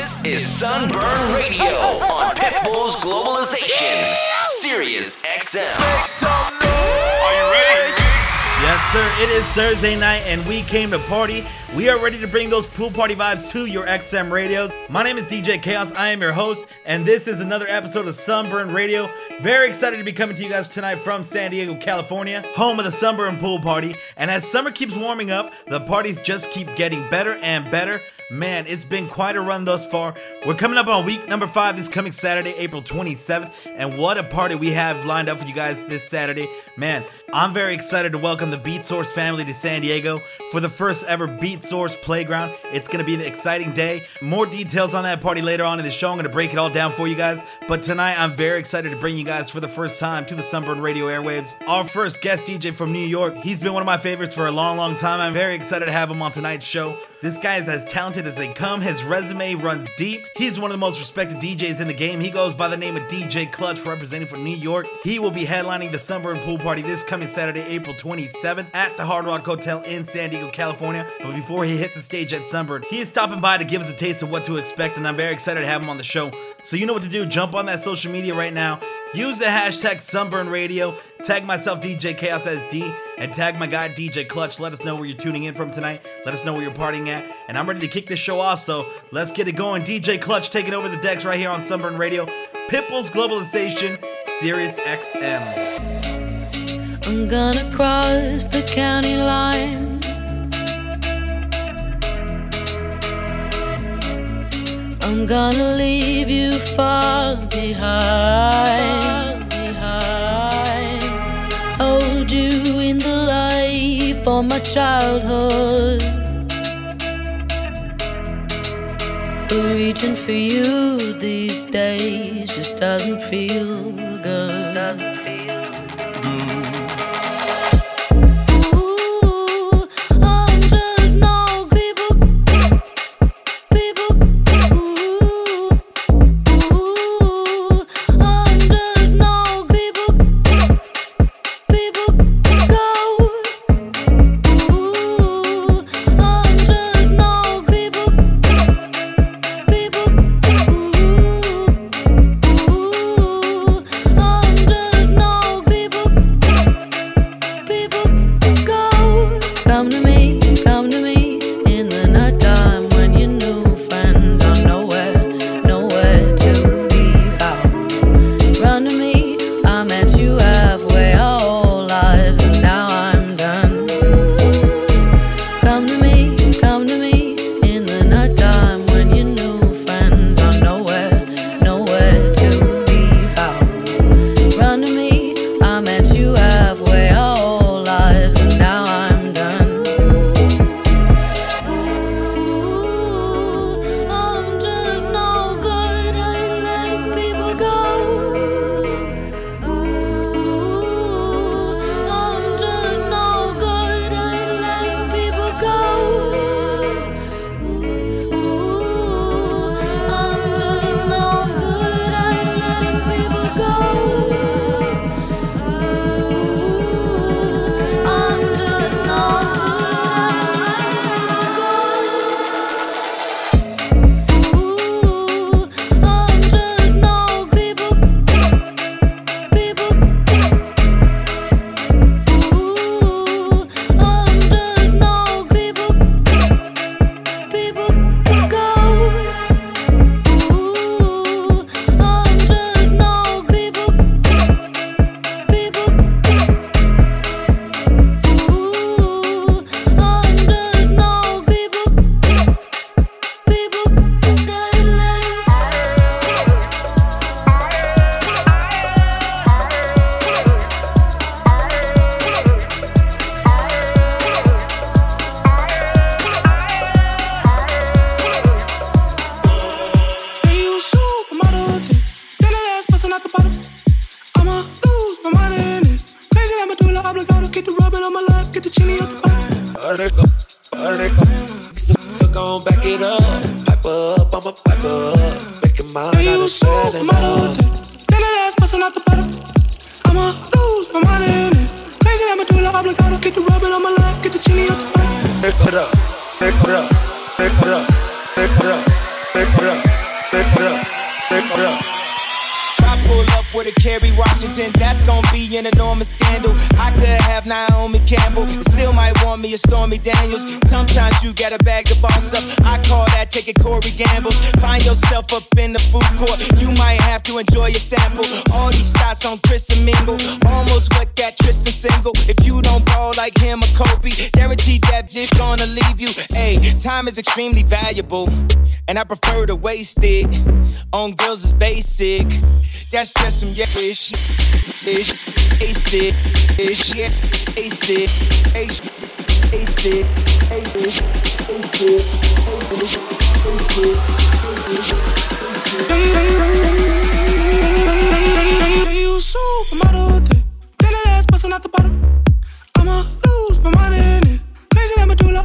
This is Sunburn Radio on Pitbull's Globalization, Sirius XM. Are you ready? Yes, sir. It is Thursday night, and we came to party. We are ready to bring those pool party vibes to your XM radios. My name is DJ Chaos. I am your host, and this is another episode of Sunburn Radio. Very excited to be coming to you guys tonight from San Diego, California, home of the Sunburn Pool Party. And as summer keeps warming up, the parties just keep getting better and better. Man, it's been quite a run thus far. We're coming up on week number five this coming Saturday, April 27th, and what a party we have lined up for you guys this Saturday. Man, I'm very excited to welcome the Beat Source family to San Diego for the first ever Beat Source Playground. It's gonna be an exciting day. More details on that party later on in the show. I'm gonna break it all down for you guys, but tonight I'm very excited to bring you guys for the first time to the Sunburn Radio airwaves. Our first guest DJ from New York. He's been one of my favorites for a long, long time. I'm very excited to have him on tonight's show. This guy is as talented as they come. His resume runs deep. He's one of the most respected DJs in the game. He goes by the name of DJ Klutch, representing for New York. He will be headlining the Sunburn Pool Party this coming Saturday, April 27th at the Hard Rock Hotel in San Diego, California. But before he hits the stage at Sunburn, he is stopping by to give us a taste of what to expect, and I'm very excited to have him on the show. So you know what to do. Jump on that social media right now Use the hashtag Sunburn Radio. Tag myself DJ Chaos as D and tag my guy DJ Klutch. Let us know where you're tuning in from tonight. Let us know where you're partying at. And I'm ready to kick this show off, so let's get it going. DJ Klutch taking over the decks right here on Sunburn Radio. Pitbull's Globalization, Sirius XM. I'm gonna cross the county line I'm gonna leave you far behind. behind. Hold you in the light for my childhood. Reaching for you these days just doesn't feel. on some yeah ish ish ace it ish yeah ace it supermodel thing Tell ass bustin' out the bottom I'ma lose my mind in it Crazy that medulla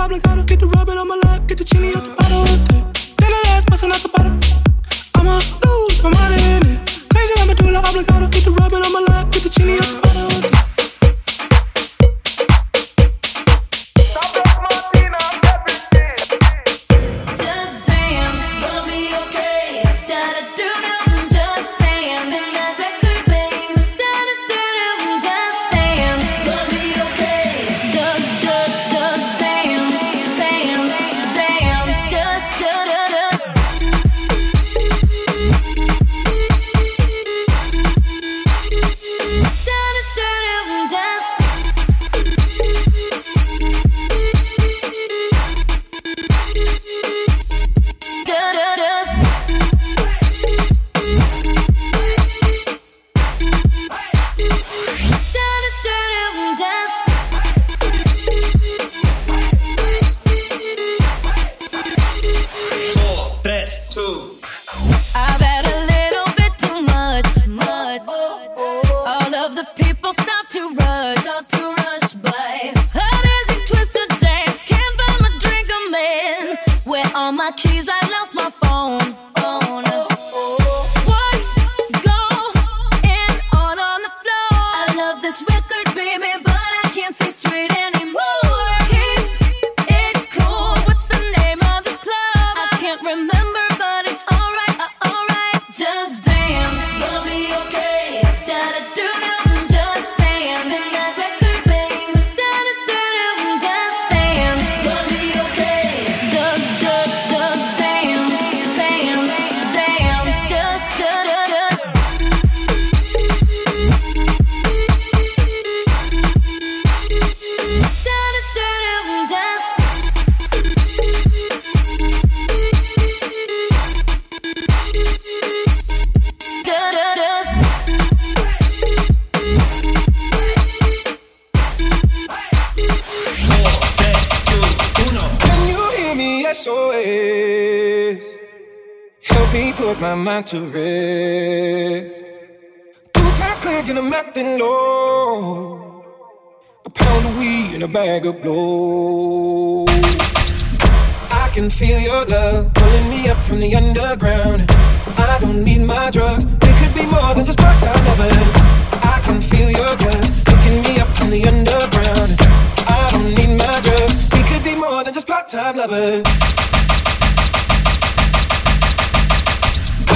time to rest. Two times clear, and I'm acting low. A pound of weed and a bag of blow. I can feel your love pulling me up from the underground. I don't need my drugs. It could be more than just part-time lovers. I can feel your touch picking me up from the underground. I don't need my drugs. We could be more than just part-time lovers.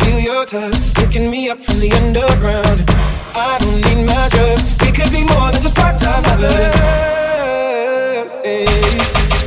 feel your touch, picking me up from the underground. I don't need magic. We could be more than just part-time lovers. Hey.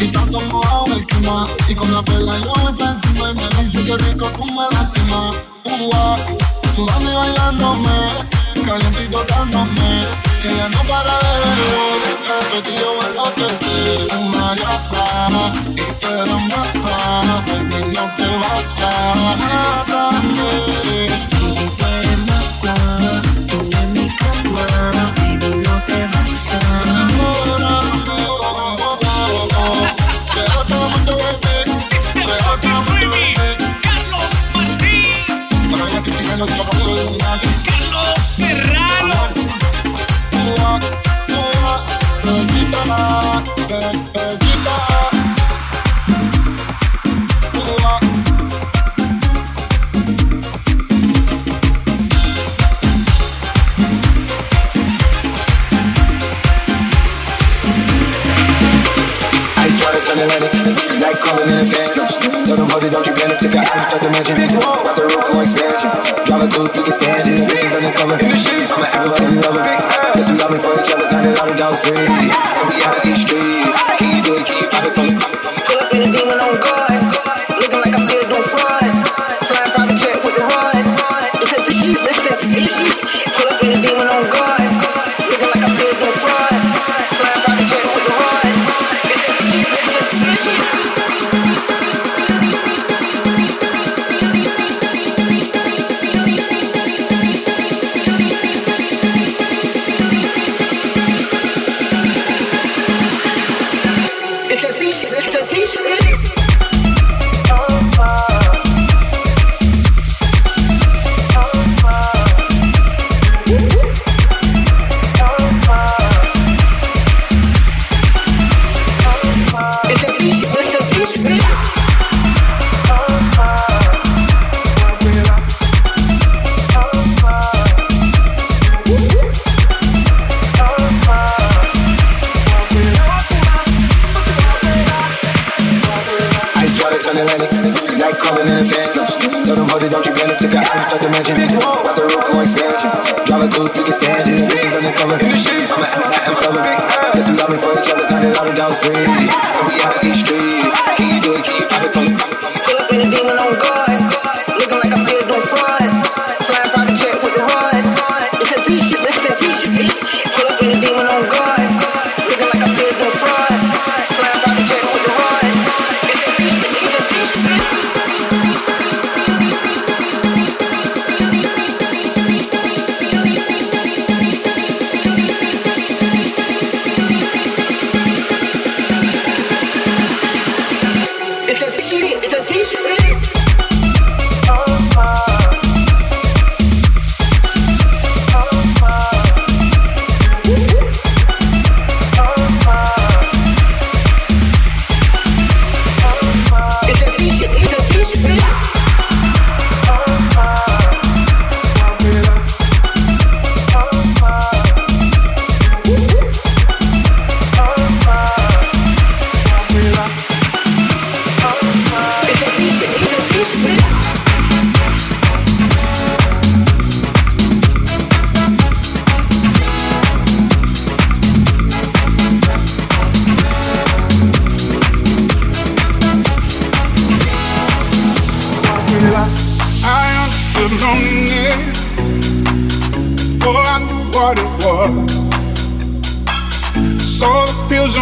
Y tanto mojado el. Y con la perla yo voy pa' encima y me dice que rico como lástima. Uh, sudando y bailándome, calientito dándome. Que ella no para de beber, pero. Una y te Driving in a phantoms. Tell them, hold it, don't you panic. take a island, felt the mansion. Got the roof, no expansion. Drive a coupe, you can stand it. Bitches undercover. In the sheets. I'm an everybody lover. Guess we all been for each other. Counted all the dogs free. And we out free.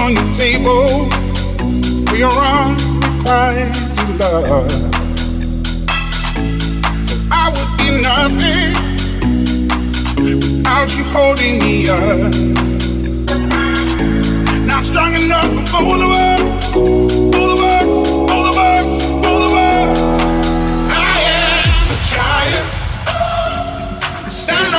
on your table. for your unrequited love. I would be nothing without you holding me up. Now I'm strong enough for both of us. Both of us.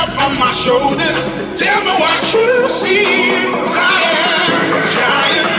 up on my shoulders. Tell me what you see. I am a giant.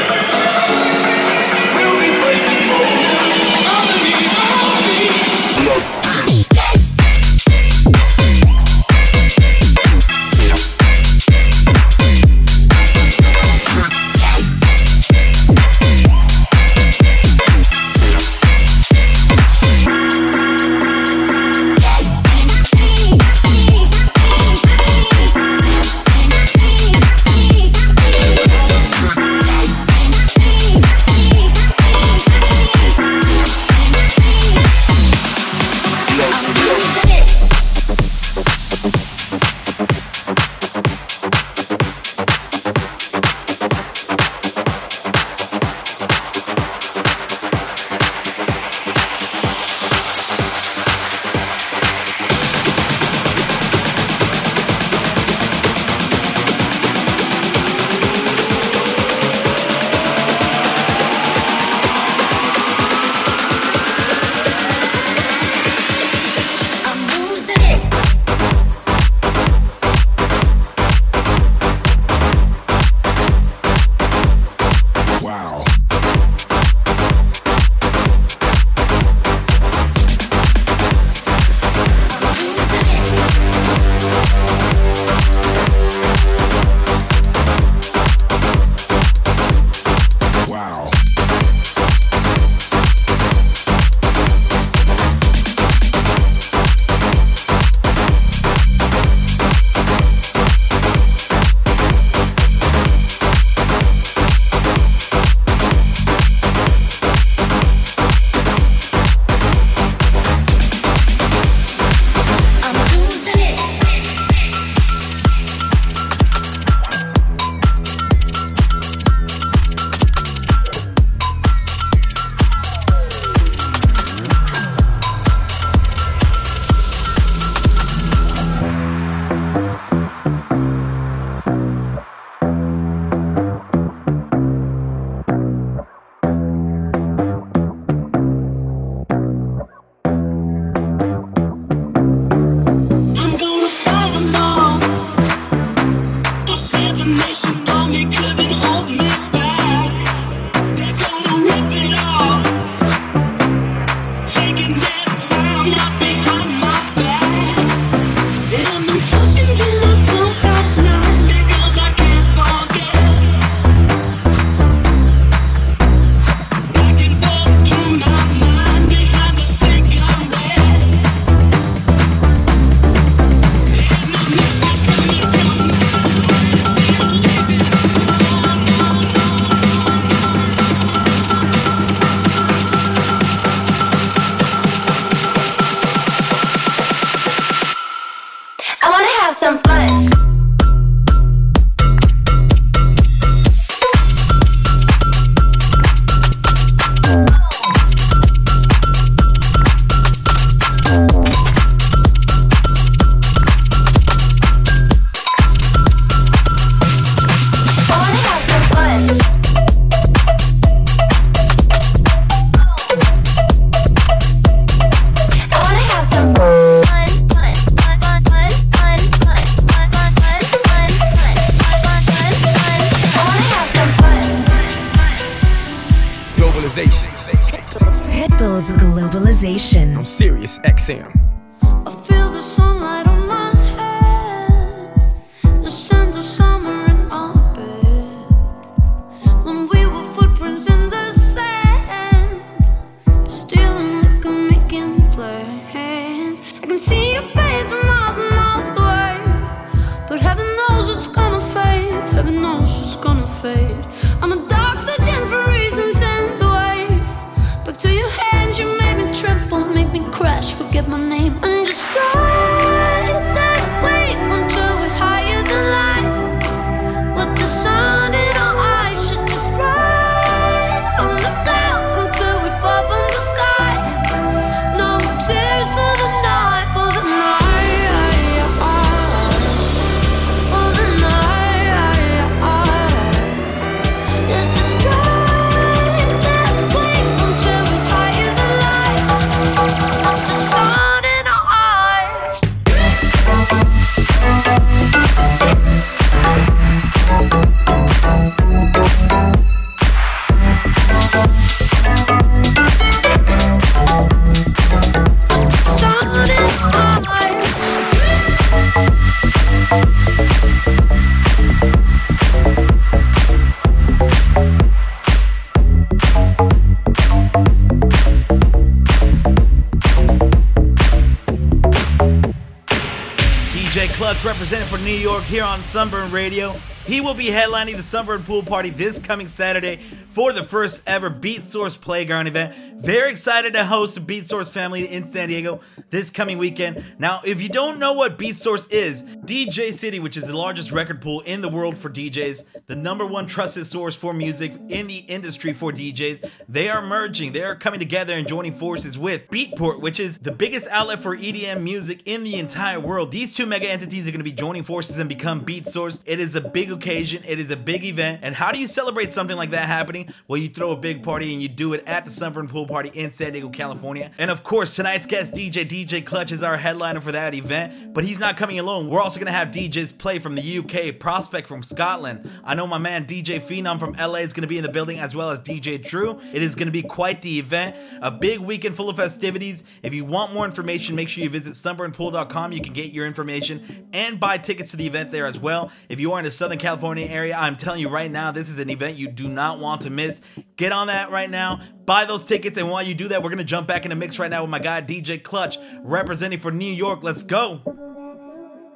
Representing for New York here on Sunburn Radio. He will be headlining the Sunburn Pool Party this coming Saturday for the first ever Beat Source Playground event. Very excited to host Beat Source family in San Diego this coming weekend. Now, if you don't know what Beat Source is, DJ City, which is the largest record pool in the world for DJs, the number one trusted source for music in the industry for DJs, they are merging, they are coming together and joining forces with Beatport, which is the biggest outlet for EDM music in the entire world. These two mega entities are going to be joining forces and become Beat Source. It is a big occasion, it is a big event. And how do you celebrate something like that happening? Well, you throw a big party and you do it at the Sunburn Pool Party in San Diego, California. And of course, tonight's guest DJ, DJ Klutch, is our headliner for that event. But he's not coming alone. We're also going to have DJs play from the UK, Prospect from Scotland. I know my man DJ Phenom from LA is going to be in the building, as well as DJ Drew. It is going to be quite the event. A big weekend full of festivities. If you want more information, make sure you visit sunburnpool.com. You can get your information and buy tickets to the event there as well. If you are in the Southern California area, I'm telling you right now, this is an event you do not want to miss. Get on that right now. Buy those tickets, and while you do that, we're gonna jump back in the mix right now with my guy DJ Klutch, representing for New York. Let's go.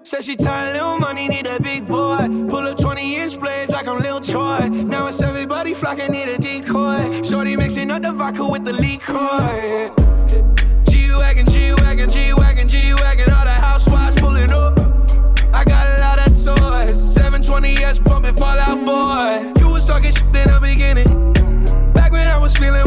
Said she tired, little money, need a big boy. Pull up 20 inch blades like I'm Lil Troy. Now it's everybody flocking, need a decoy. Shorty mixing up the vodka with the liquor. G Wagon, G Wagon, G Wagon, G Wagon. All the housewives pulling up. I got a lot of toys. 720S pumping Fallout Boy. You was talking shit in the beginning. Back when I was feeling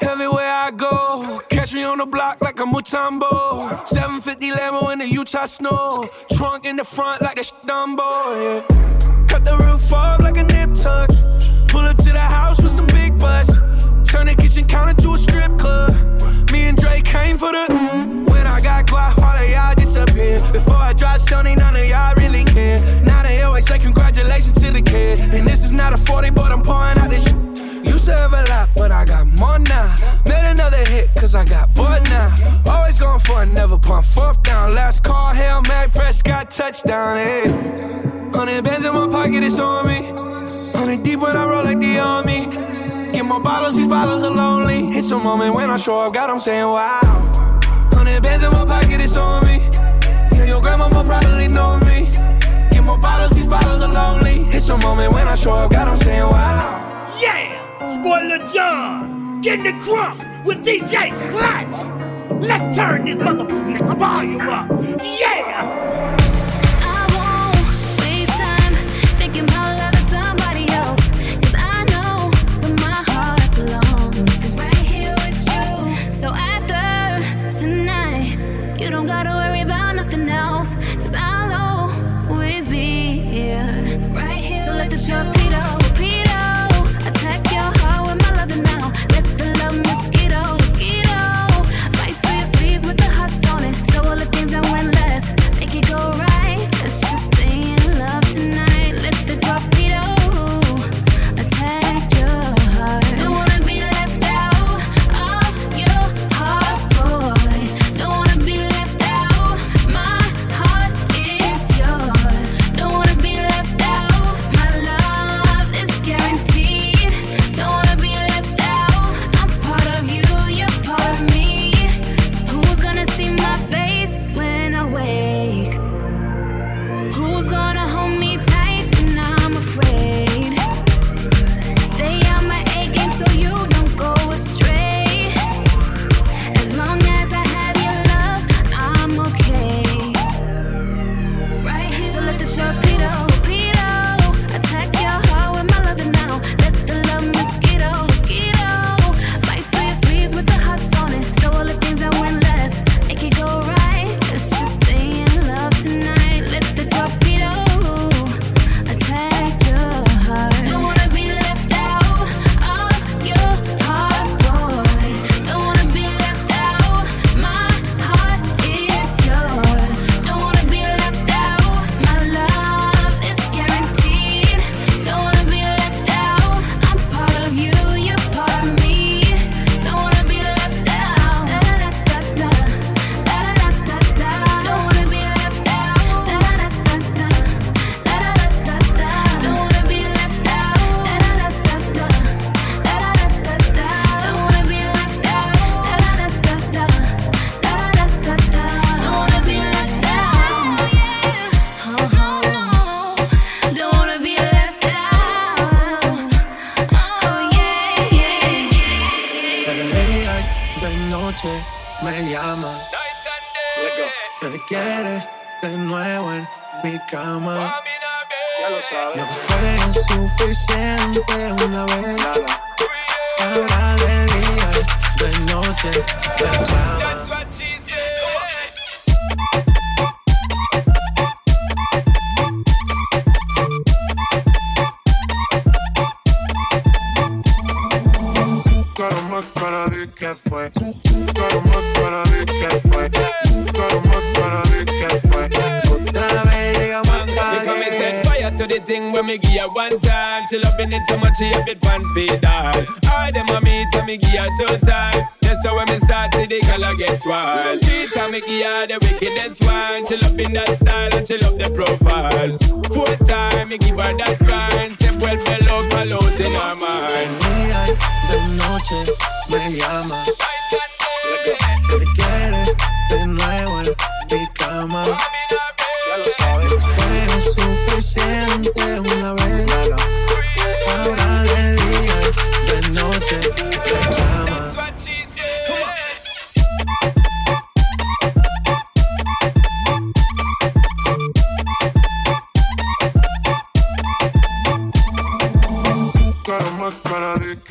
Everywhere I go, catch me on the block like a Mutombo. 750 Lambo in the Utah snow. Trunk in the front like a Dumbo, yeah. Cut the roof off like a nip tuck. Pull up to the house with some big butts. Turn the kitchen counter to a strip club. Me and Drake came for the. When I got guap, all of y'all disappear. Before I drop Sony, none of y'all really care. Now they always say congratulations to the kid. And this is not a 40, but I'm pouring out this shit. Used to have a lot, but I got more now. Made another hit, cause I got bored now. Always going for it, never pump fourth down. Last call, Hail Mary, Prescott, touchdown, hey. Hundred bands in my pocket, it's on me. Hundred deep when I roll like the army. Get more bottles, these bottles are lonely. It's a moment when I show up, God, I'm saying wow. Hundred bands in my pocket, it's on me. Yeah, your grandma probably know me. Get more bottles, these bottles are lonely. It's a moment when I show up, God, I'm saying wow. Yeah! Spoiler John! Getting the crunk with DJ Klutch! Let's turn this motherfucking volume up! Yeah!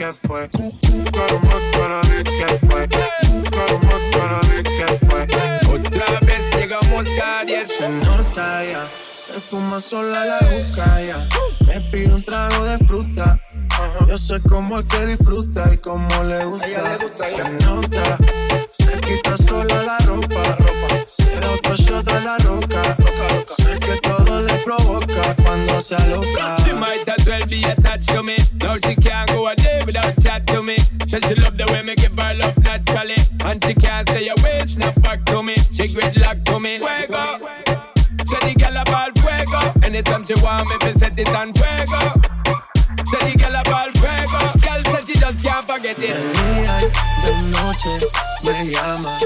que fue. Buscaron más para ver qué fue. Buscaron más para ver qué fue. Otra vez llegamos cada 10. Se nota ya, se fuma sola la boca ya. Me pide un trago de fruta. Yo sé cómo es que disfruta y cómo le gusta. A ella le gusta, ya. Se nota está sola la ropa, ropa. Se otro shot a la roca, roca, roca. Sé que todo le provoca cuando se aloca. She might as well be attached to me. Now she can't go a day without chat to me. Said she love the way me give her love naturally. And she can't say a word snap back to me. She gridlock to me. Fuego. Say the gal about fuego. Anytime she want me, me set it on fuego. De día y de noche me llama.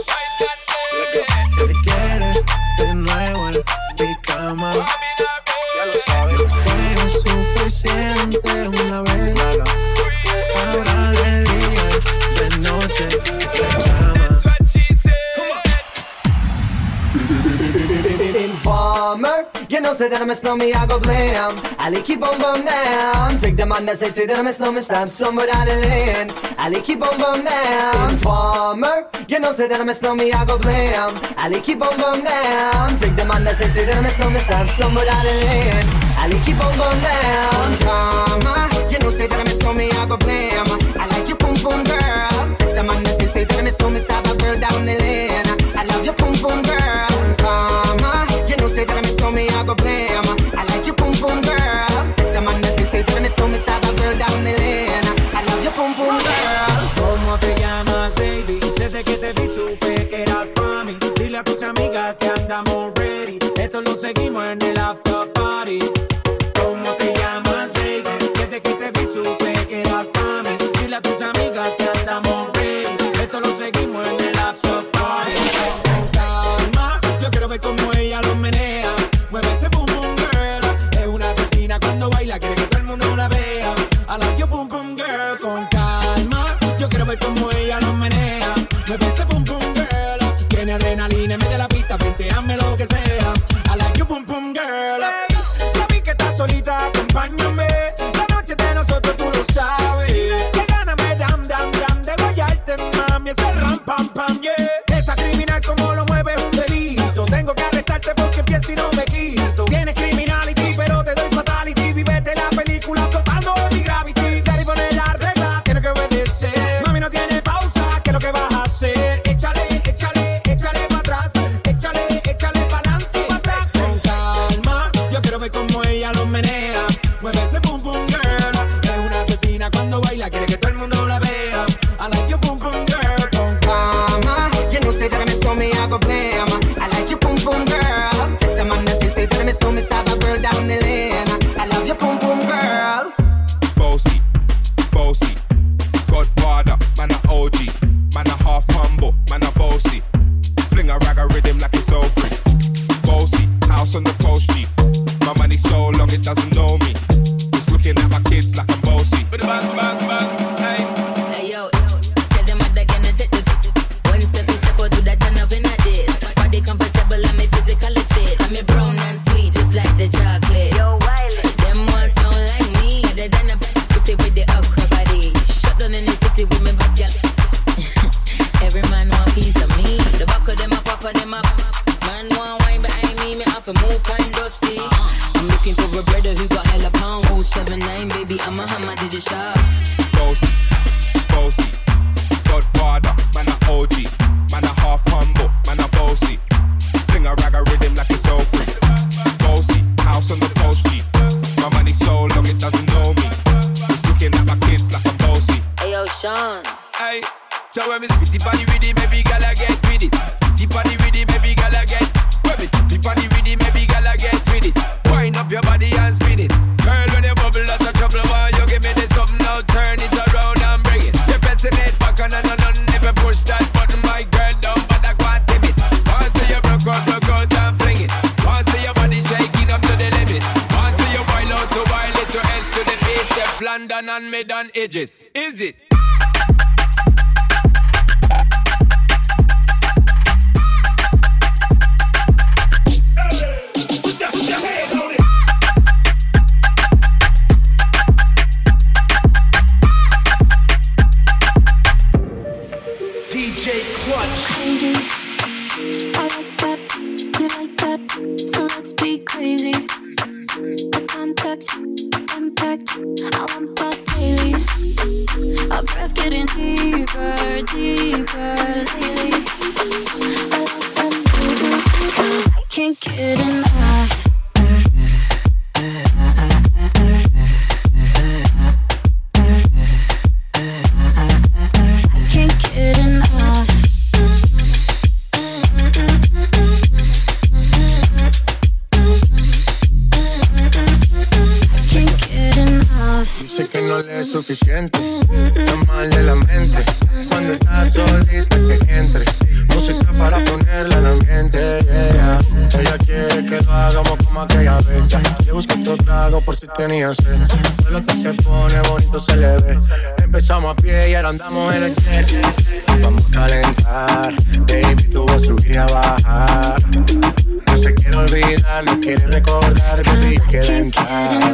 Te quiere de nuevo en mi cama. Ya lo sabes. Fue suficiente. don't say that I'm a snowman, I go blam. Ali keep on bum down. Take the man that say, say that I'm a snowman, slam somewhere down the lane. Ali keep on bum down. You don't say that I'm a snowman, I go blam. Ali keep on bum down. Take the man that say, say that I'm a snowman, me, somewhere down the lane. Ali keep on bum down. You don't say that I'm a snowman, I go blam. I like your boom boom girl. Take the man that say, say that I'm a snowman, stab a girl down the lane. I love your boom boom girl. Informer say that I miss on me, I go blame. like the chocolate. Tenía sed. Todo lo que se pone bonito se le ve. Empezamos a pie y ahora andamos en el jet. Vamos a calentar, baby, tú vas a subir y a bajar. No se quiere olvidar, no quiere recordar, baby, quiere entrar.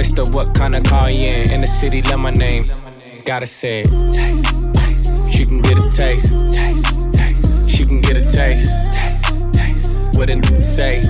Mister, what kind of car you in? In the city, love my name. Gotta say it. She can get a taste. Taste, taste. She can get a taste. Taste, taste. What a n- say?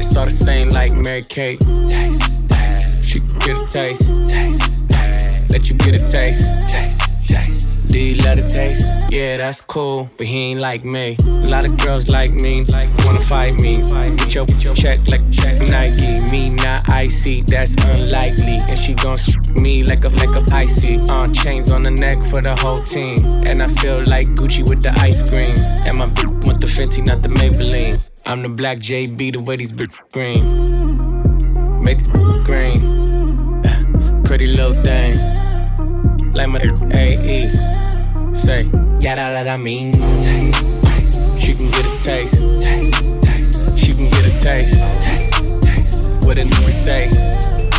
It's all the same like Mary Kate. Taste, taste. She can get a taste. Taste, taste. Let you get a taste. Taste, taste. You love the taste? Yeah, that's cool, but he ain't like me. A lot of girls like me, like wanna fight me. Get your, get your check like check Nike. Me not icy, that's unlikely. And she gon' s- me like a like a icy. Uh, chains on the neck for the whole team. And I feel like Gucci with the ice cream. And my bitch want the Fenty, not the Maybelline. I'm the black JB, the way these bitch green. Make this green. Uh, Pretty little thing like my AE. Say, that, that I mean. Taste, taste. She can get a taste. Taste, taste. She can get a taste. Taste, taste. What a nigga say.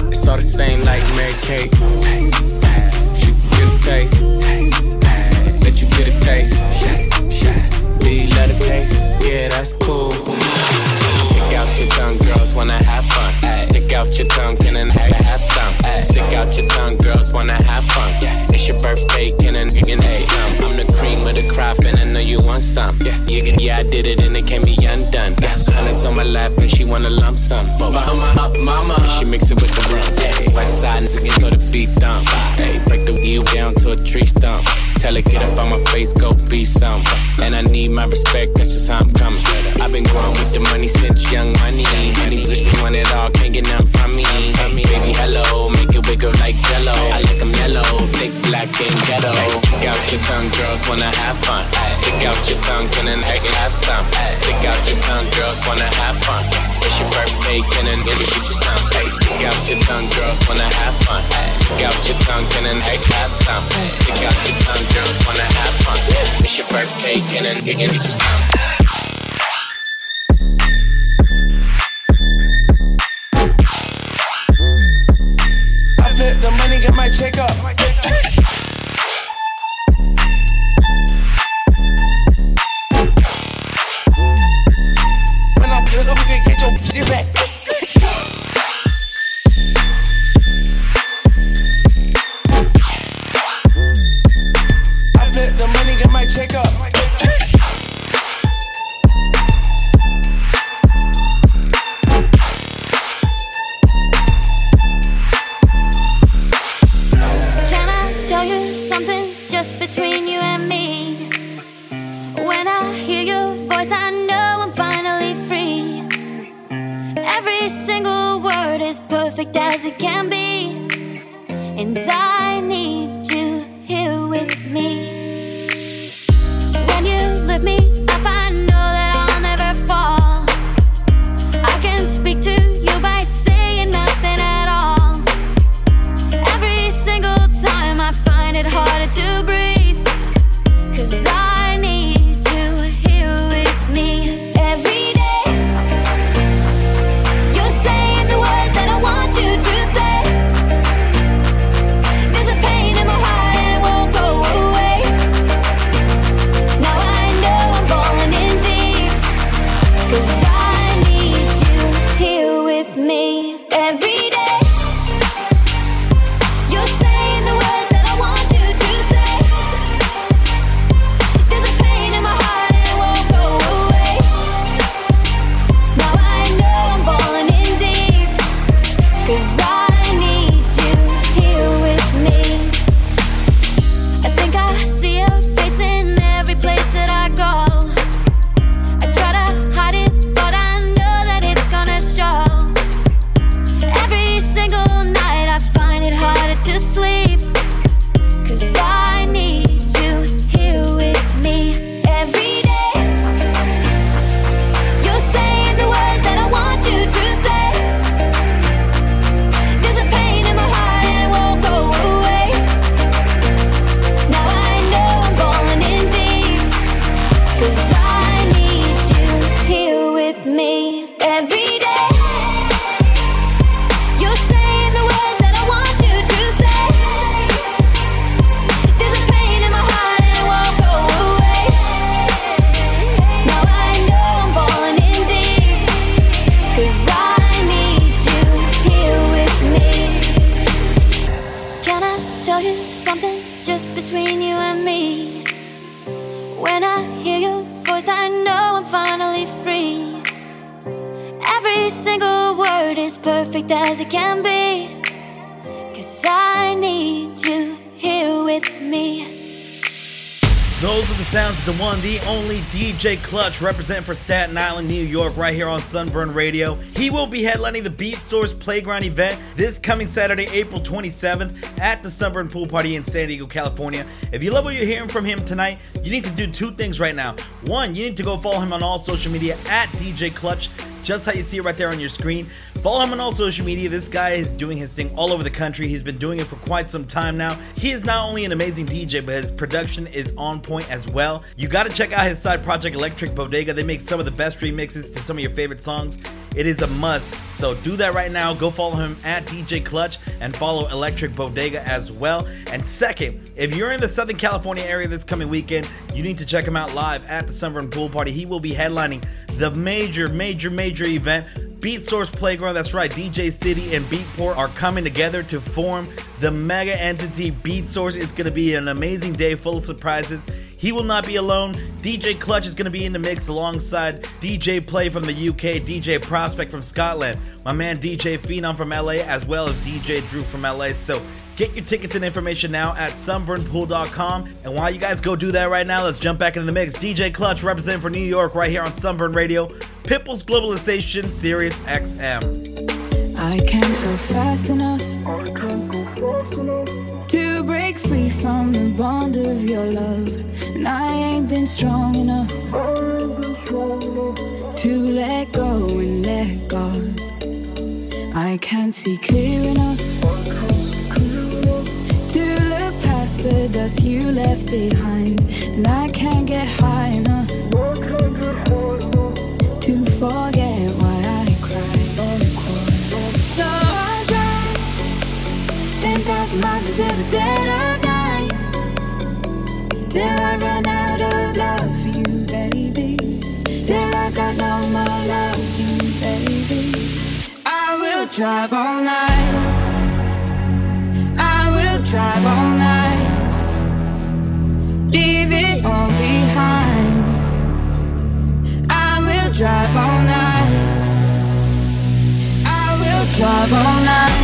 It's all the same like Mary Kate. Taste, taste. She can get a taste. Taste, taste. Let you get a taste. Taste, taste. Do you love the taste? Yeah, that's cool. Stick out your tongue, girls wanna have fun. Ay, out your tongue, can and have, have some. Ay, Stick out your tongue, girls wanna have fun. Yeah, it's your birthday, can you can have some. I'm the cream of the crop, and I know you want some. Yeah, can, yeah, I did it, and it can't be undone. Yeah, hundreds on my lap, and she wanna lump sum. My up, mama, and she mix it with the rum. Hey, west side, again, so the beat dump. Hey, break the wheel down to a tree stump. Tell her, get up on my face, go be some. And I need my respect, that's just how I'm coming. I've been growing with the money since young money. Money just want it all, can't get none from me. Hey, baby, hello, make it wiggle like jello. I like 'em yellow, thick black in ghetto. Stick out your tongue, girls wanna have fun. Stick out your tongue, can an egg have some? Stick out your tongue, girls wanna have fun. It's your birthday, can an get you some? Hey, stick out your tongue, girls wanna have fun. Stick out your tongue, can an egg have some? Stick out your tongue, girls wanna have fun. It's your birthday, can an get you some? Klutch representing for Staten Island, New York, right here on Sunburn Radio. He will be headlining the Beat Source Playground event this coming Saturday, April 27th at the Sunburn Pool Party in San Diego, California. If you love what you're hearing from him tonight, you need to do two things right now. One, you need to go follow him on all social media at DJ Klutch, just how you see it right there on your screen. Follow him on all social media. This guy is doing his thing all over the country. He's been doing it for quite some time now. He is not only an amazing DJ, but his production is on point as well. You got to check out his side project, Electric Bodega. They make some of the best remixes to some of your favorite songs. It is a must. So do that right now. Go follow him at DJ Klutch and follow Electric Bodega as well. And second, if you're in the Southern California area this coming weekend, you need to check him out live at the Sunburn Pool Party. He will be headlining the major, major, major event. Beat Source Playground, that's right, DJ City and Beatport are coming together to form the mega entity Beat Source. It's going to be an amazing day full of surprises. He will not be alone. DJ Klutch is going to be in the mix alongside DJ Play from the UK, DJ Prospect from Scotland, my man DJ Phenom from LA, as well as DJ Drew from LA. So Get your tickets and information now at sunburnpool.com. And while you guys go do that right now, let's jump back into the mix. DJ Klutch representing for New York right here on Sunburn Radio, Pitbull's Globalization, Sirius XM. I can't go fast enough. Go fast enough. To break free from the bond of your love. And I ain't been strong enough. Been strong enough. To let go and let God. I can't see clear enough the dust you left behind. And I can't get high enough to forget why I cried. So I drive 10,000 miles into the dead of night. Till I run out of love for you, baby. Till I got no more love for you, baby. I will drive all night. I will drive all night. drive all night. I will drive all night.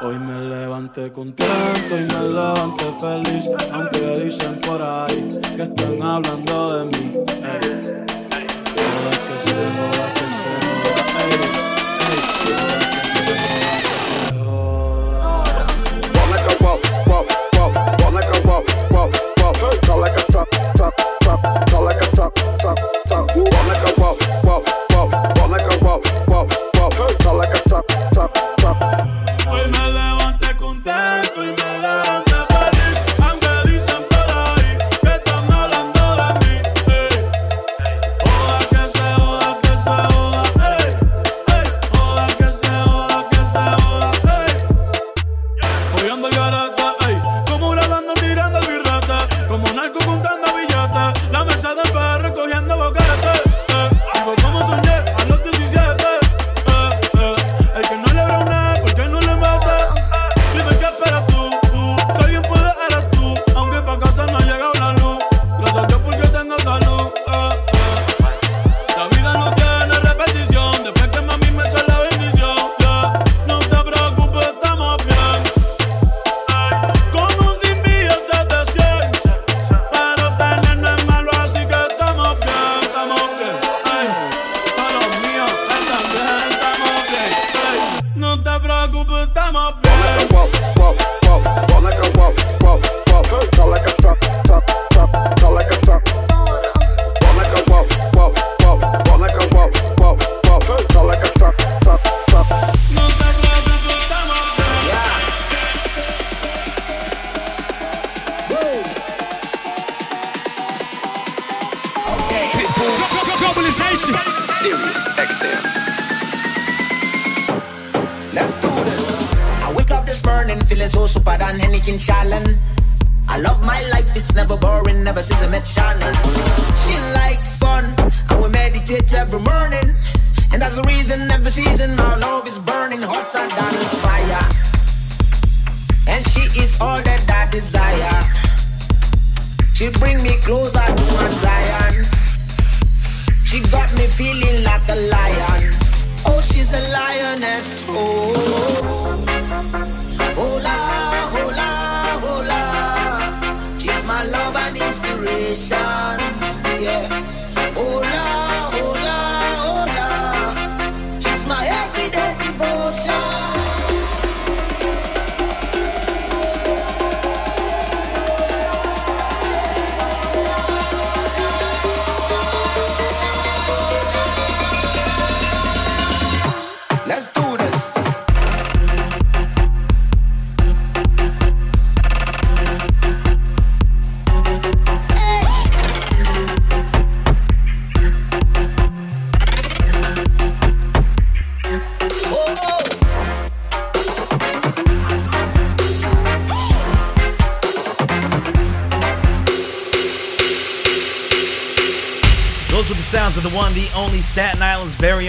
Hoy me levanté contento y me levanté feliz, aunque dicen por ahí que están hablando de mí.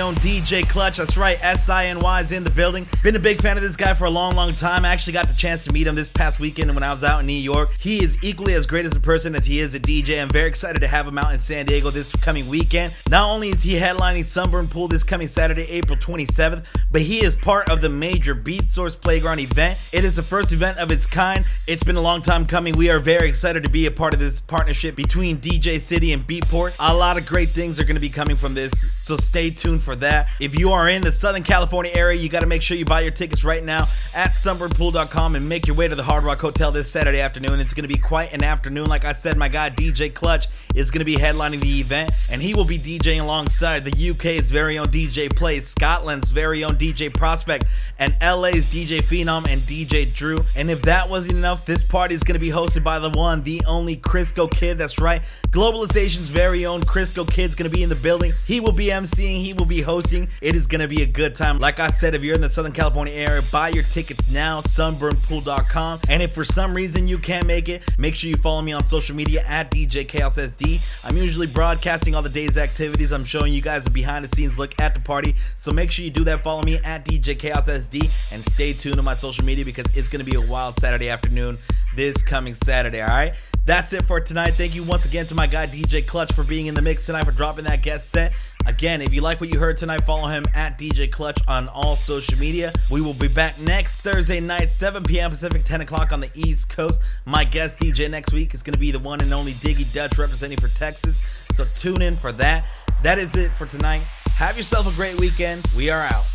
Own DJ Klutch. That's right, S-I-N-Y is in the building. Been a big fan of this guy for a long, long time. I actually got the chance to meet him this past weekend when I was out in New York. He is equally as great as a person as he is a DJ. I'm very excited to have him out in San Diego this coming weekend. Not only is he headlining Sunburn Pool this coming Saturday, April 27th, but he is part of the major Beat Source Playground event. It is the first event of its kind. It's been a long time coming. We are very excited to be a part of this partnership between DJ City and Beatport. A lot of great things are going to be coming from this, so stay tuned for that. If you are in the Southern California area, you got to make sure you buy your tickets right now at sunburnpool.com and make your way to the Hard Rock Hotel this Saturday afternoon. It's going to be quite an afternoon. Like I said, my guy DJ Klutch is going to be headlining the event, and he will be DJing alongside the UK's very own DJ Play, Scotland's very own DJ Prospect, and LA's DJ Phenom and DJ Drew. And if that wasn't enough, this party is going to be hosted by the one, the only Crisco Kid. That's right, Globalization's very own Crisco Kid's going to be in the building. He will be emceeing, he will be hosting. It is going to be a good time. Like I said, if you're in the Southern California area, buy your tickets now, sunburnpool.com. And if for some reason you can't make it, make sure you follow me on social media at DJ Chaos SD. I'm usually broadcasting all the day's activities. I'm showing you guys a behind the scenes look at the party. So make sure you do that. Follow me at DJ Chaos SD and stay tuned to my social media because it's going to be a wild Saturday afternoon this coming Saturday. All right. That's it for tonight. Thank you once again to my guy DJ Klutch for being in the mix tonight, for dropping that guest set. Again, if you like what you heard tonight, follow him at DJ Klutch on all social media. We will be back next Thursday night, 7 p.m. Pacific, 10 o'clock on the East Coast. My guest DJ next week is going to be the one and only Diggy Dutch representing for Texas. So tune in for that. That is it for tonight. Have yourself a great weekend. We are out.